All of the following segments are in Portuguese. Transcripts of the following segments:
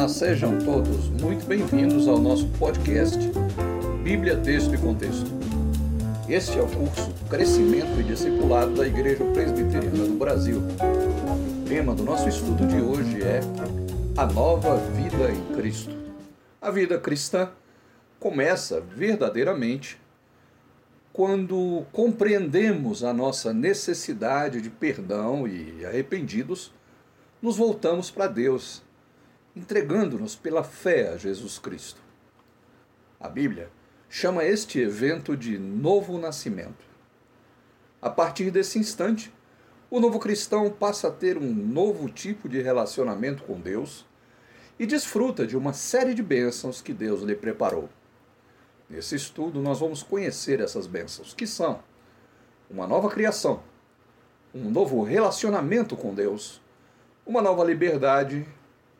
Olá, sejam todos muito bem-vindos ao nosso podcast Bíblia, Texto e Contexto. Este é o curso Crescimento e Discipulado da Igreja Presbiteriana do Brasil. O tema do nosso estudo de hoje é A Nova Vida em Cristo. A vida cristã começa verdadeiramente quando compreendemos a nossa necessidade de perdão e arrependidos, nos voltamos para Deus entregando-nos pela fé a Jesus Cristo. A Bíblia chama este evento de novo nascimento. A partir desse instante, o novo cristão passa a ter um novo tipo de relacionamento com Deus e desfruta de uma série de bênçãos que Deus lhe preparou. Nesse estudo, nós vamos conhecer essas bênçãos, que são uma nova criação, um novo relacionamento com Deus, uma nova liberdade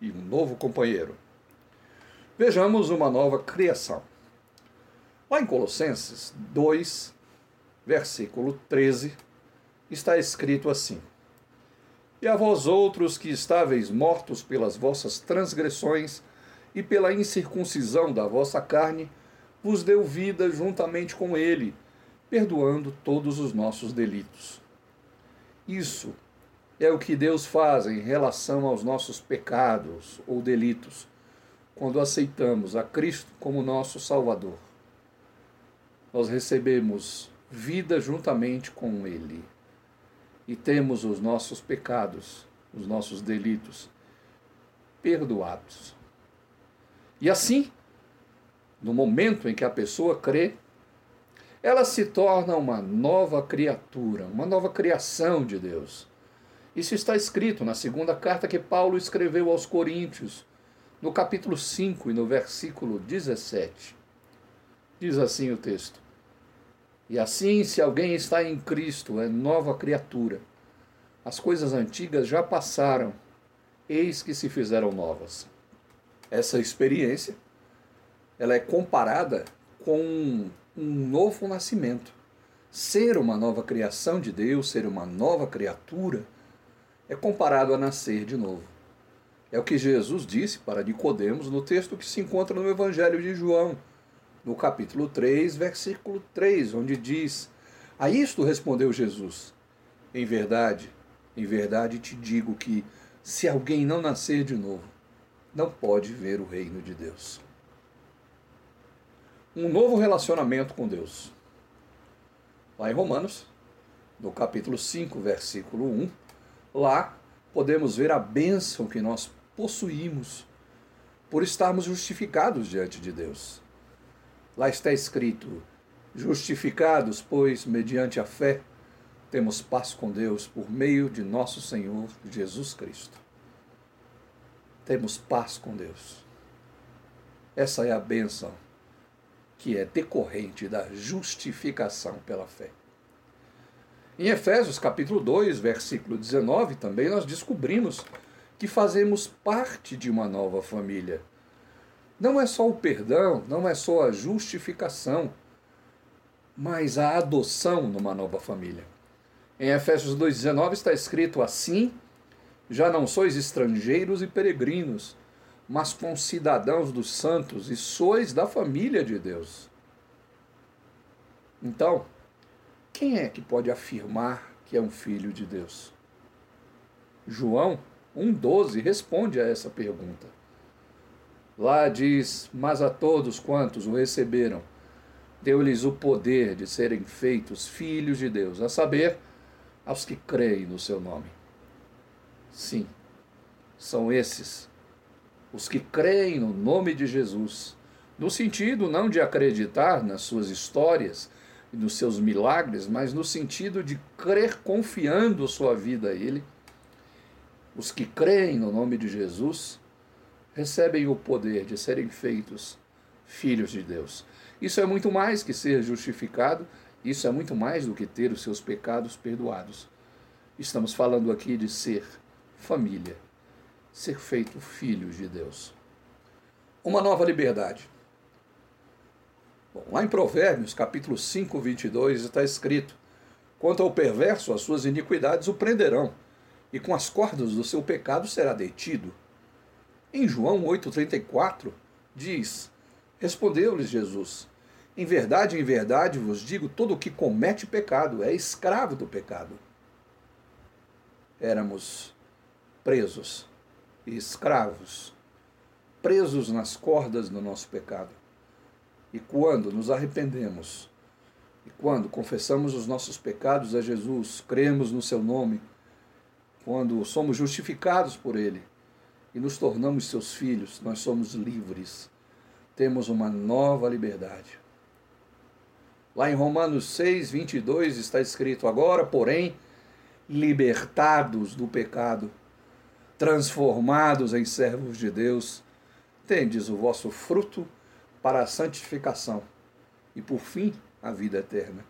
e um novo companheiro. Vejamos uma nova criação. Lá em Colossenses 2, versículo 13, está escrito assim: E a vós outros que estáveis mortos pelas vossas transgressões e pela incircuncisão da vossa carne, vos deu vida juntamente com ele, perdoando todos os nossos delitos. Isso é o que Deus faz em relação aos nossos pecados ou delitos, quando aceitamos a Cristo como nosso Salvador. Nós recebemos vida juntamente com Ele e temos os nossos pecados, os nossos delitos perdoados. E assim, no momento em que a pessoa crê, ela se torna uma nova criatura, uma nova criação de Deus isso está escrito na segunda carta que Paulo escreveu aos Coríntios, no capítulo 5 e no versículo 17. Diz assim o texto: E assim, se alguém está em Cristo, é nova criatura. As coisas antigas já passaram, eis que se fizeram novas. Essa experiência, ela é comparada com um novo nascimento. Ser uma nova criação de Deus, ser uma nova criatura, é comparado a nascer de novo. É o que Jesus disse para Nicodemos no texto que se encontra no Evangelho de João, no capítulo 3, versículo 3, onde diz: A isto respondeu Jesus: Em verdade, em verdade te digo que se alguém não nascer de novo, não pode ver o reino de Deus. Um novo relacionamento com Deus. Lá em Romanos, no capítulo 5, versículo 1, Lá podemos ver a bênção que nós possuímos por estarmos justificados diante de Deus. Lá está escrito: justificados, pois, mediante a fé, temos paz com Deus por meio de nosso Senhor Jesus Cristo. Temos paz com Deus. Essa é a bênção que é decorrente da justificação pela fé. Em Efésios capítulo 2, versículo 19, também nós descobrimos que fazemos parte de uma nova família. Não é só o perdão, não é só a justificação, mas a adoção numa nova família. Em Efésios 2,19 está escrito assim: Já não sois estrangeiros e peregrinos, mas concidadãos dos santos e sois da família de Deus. Então, quem é que pode afirmar que é um filho de Deus? João 1,12 responde a essa pergunta. Lá diz: Mas a todos quantos o receberam, deu-lhes o poder de serem feitos filhos de Deus, a saber, aos que creem no seu nome. Sim, são esses, os que creem no nome de Jesus, no sentido não de acreditar nas suas histórias, e nos seus milagres, mas no sentido de crer confiando sua vida a Ele. Os que creem no nome de Jesus recebem o poder de serem feitos filhos de Deus. Isso é muito mais que ser justificado, isso é muito mais do que ter os seus pecados perdoados. Estamos falando aqui de ser família, ser feito filhos de Deus. Uma nova liberdade. Bom, lá em Provérbios, capítulo 5, 22, está escrito: Quanto ao perverso, as suas iniquidades o prenderão, e com as cordas do seu pecado será detido. Em João 8,34 diz: Respondeu-lhes Jesus: Em verdade, em verdade vos digo: todo o que comete pecado é escravo do pecado. Éramos presos e escravos, presos nas cordas do nosso pecado. E quando nos arrependemos, e quando confessamos os nossos pecados a Jesus, cremos no seu nome, quando somos justificados por ele e nos tornamos seus filhos, nós somos livres. Temos uma nova liberdade. Lá em Romanos 6, 22 está escrito: Agora, porém, libertados do pecado, transformados em servos de Deus, tendes o vosso fruto para a santificação e, por fim, a vida eterna.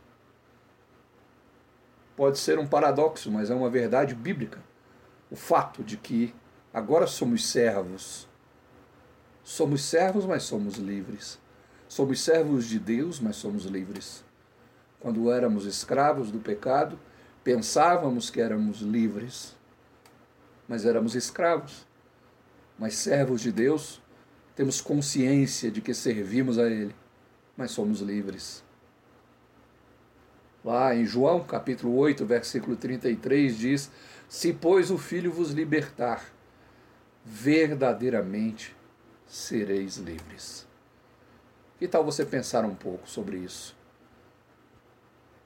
Pode ser um paradoxo, mas é uma verdade bíblica. O fato de que agora somos servos. Somos servos, mas somos livres. Somos servos de Deus, mas somos livres. Quando éramos escravos do pecado, pensávamos que éramos livres, mas éramos escravos. Mas servos de Deus, temos consciência de que servimos a Ele, mas somos livres. Lá em João capítulo 8, versículo 33 diz: Se, pois, o Filho vos libertar, verdadeiramente sereis livres. Que tal você pensar um pouco sobre isso?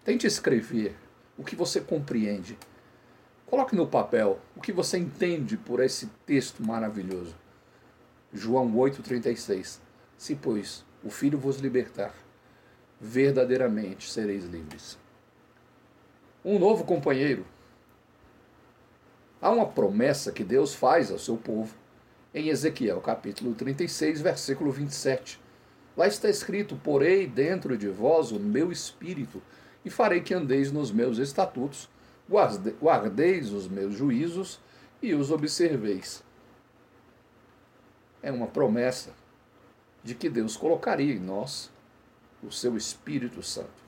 Tente escrever o que você compreende. Coloque no papel o que você entende por esse texto maravilhoso. João 8,36 Se, pois, o Filho vos libertar, verdadeiramente sereis livres um novo companheiro. Há uma promessa que Deus faz ao seu povo em Ezequiel capítulo 36, versículo 27. Lá está escrito: Porei dentro de vós o meu espírito, e farei que andeis nos meus estatutos, guardeis os meus juízos e os observeis. É uma promessa de que Deus colocaria em nós o seu Espírito Santo.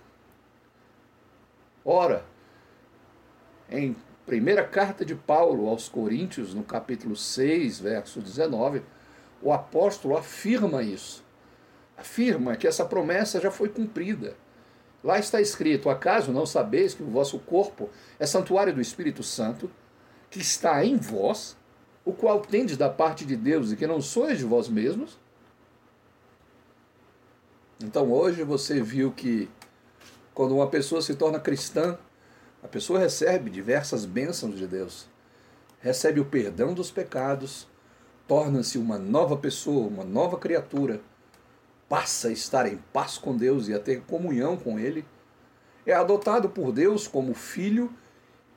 Ora, em primeira carta de Paulo aos Coríntios, no capítulo 6, verso 19, o apóstolo afirma isso. Afirma que essa promessa já foi cumprida. Lá está escrito: Acaso não sabeis que o vosso corpo é santuário do Espírito Santo, que está em vós, o qual tendes da parte de Deus e que não sois de vós mesmos? Então hoje você viu que quando uma pessoa se torna cristã, a pessoa recebe diversas bênçãos de Deus. Recebe o perdão dos pecados, torna-se uma nova pessoa, uma nova criatura, passa a estar em paz com Deus e a ter comunhão com Ele, é adotado por Deus como filho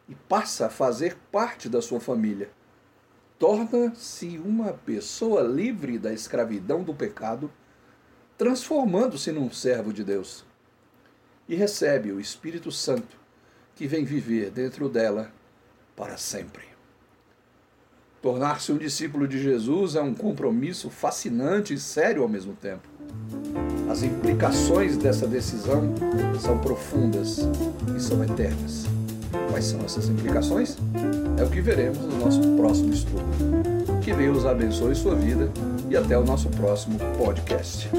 e passa a fazer parte da sua família. Torna-se uma pessoa livre da escravidão do pecado, transformando-se num servo de Deus. E recebe o Espírito Santo que vem viver dentro dela para sempre. Tornar-se um discípulo de Jesus é um compromisso fascinante e sério ao mesmo tempo. As implicações dessa decisão são profundas e são eternas. Quais são essas implicações? É o que veremos no nosso próximo estudo. Que Deus abençoe sua vida e até o nosso próximo podcast.